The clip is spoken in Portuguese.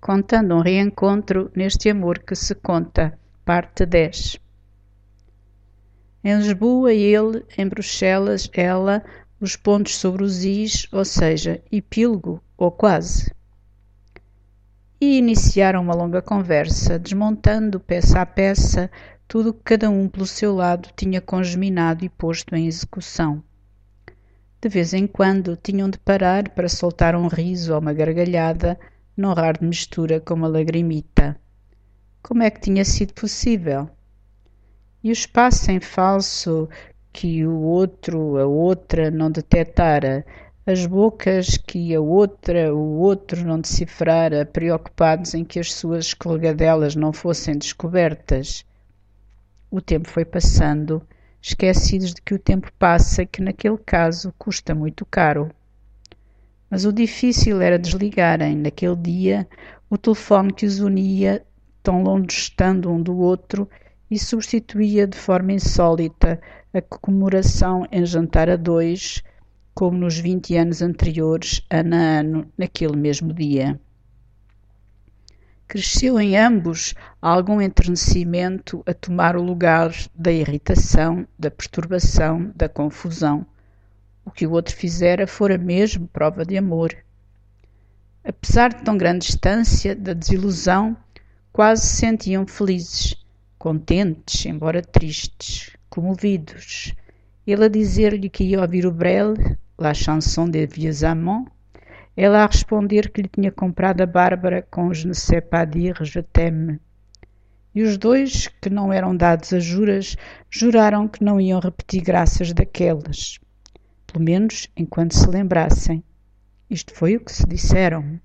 contando um reencontro neste amor que se conta, parte 10. Em Lisboa ele, em Bruxelas ela, os pontos sobre os is, ou seja, epílogo ou quase. E iniciaram uma longa conversa, desmontando peça a peça tudo que cada um pelo seu lado tinha congeminado e posto em execução. De vez em quando tinham de parar para soltar um riso ou uma gargalhada, não raro de mistura com uma lagrimita. Como é que tinha sido possível? E o espaço em falso que o outro, a outra, não detectara, as bocas que a outra, o outro não decifrara, preocupados em que as suas escorregadelas não fossem descobertas. O tempo foi passando esquecidos de que o tempo passa e que naquele caso custa muito caro. Mas o difícil era desligarem, naquele dia, o telefone que os unia, tão longe estando um do outro, e substituía de forma insólita a comemoração em jantar a dois, como nos vinte anos anteriores, ano a ano, naquele mesmo dia. Cresceu em ambos algum enternecimento a tomar o lugar da irritação, da perturbação, da confusão. O que o outro fizera fora mesmo prova de amor. Apesar de tão grande distância da desilusão, quase se sentiam felizes, contentes, embora tristes, comovidos. Ele a dizer-lhe que ia ouvir o Brel, La Chanson des Vieux Amants, ela a responder que lhe tinha comprado a Bárbara com Je ne sais pas dire je t'aime. E os dois, que não eram dados a juras, juraram que não iam repetir graças daquelas. Pelo menos enquanto se lembrassem. Isto foi o que se disseram.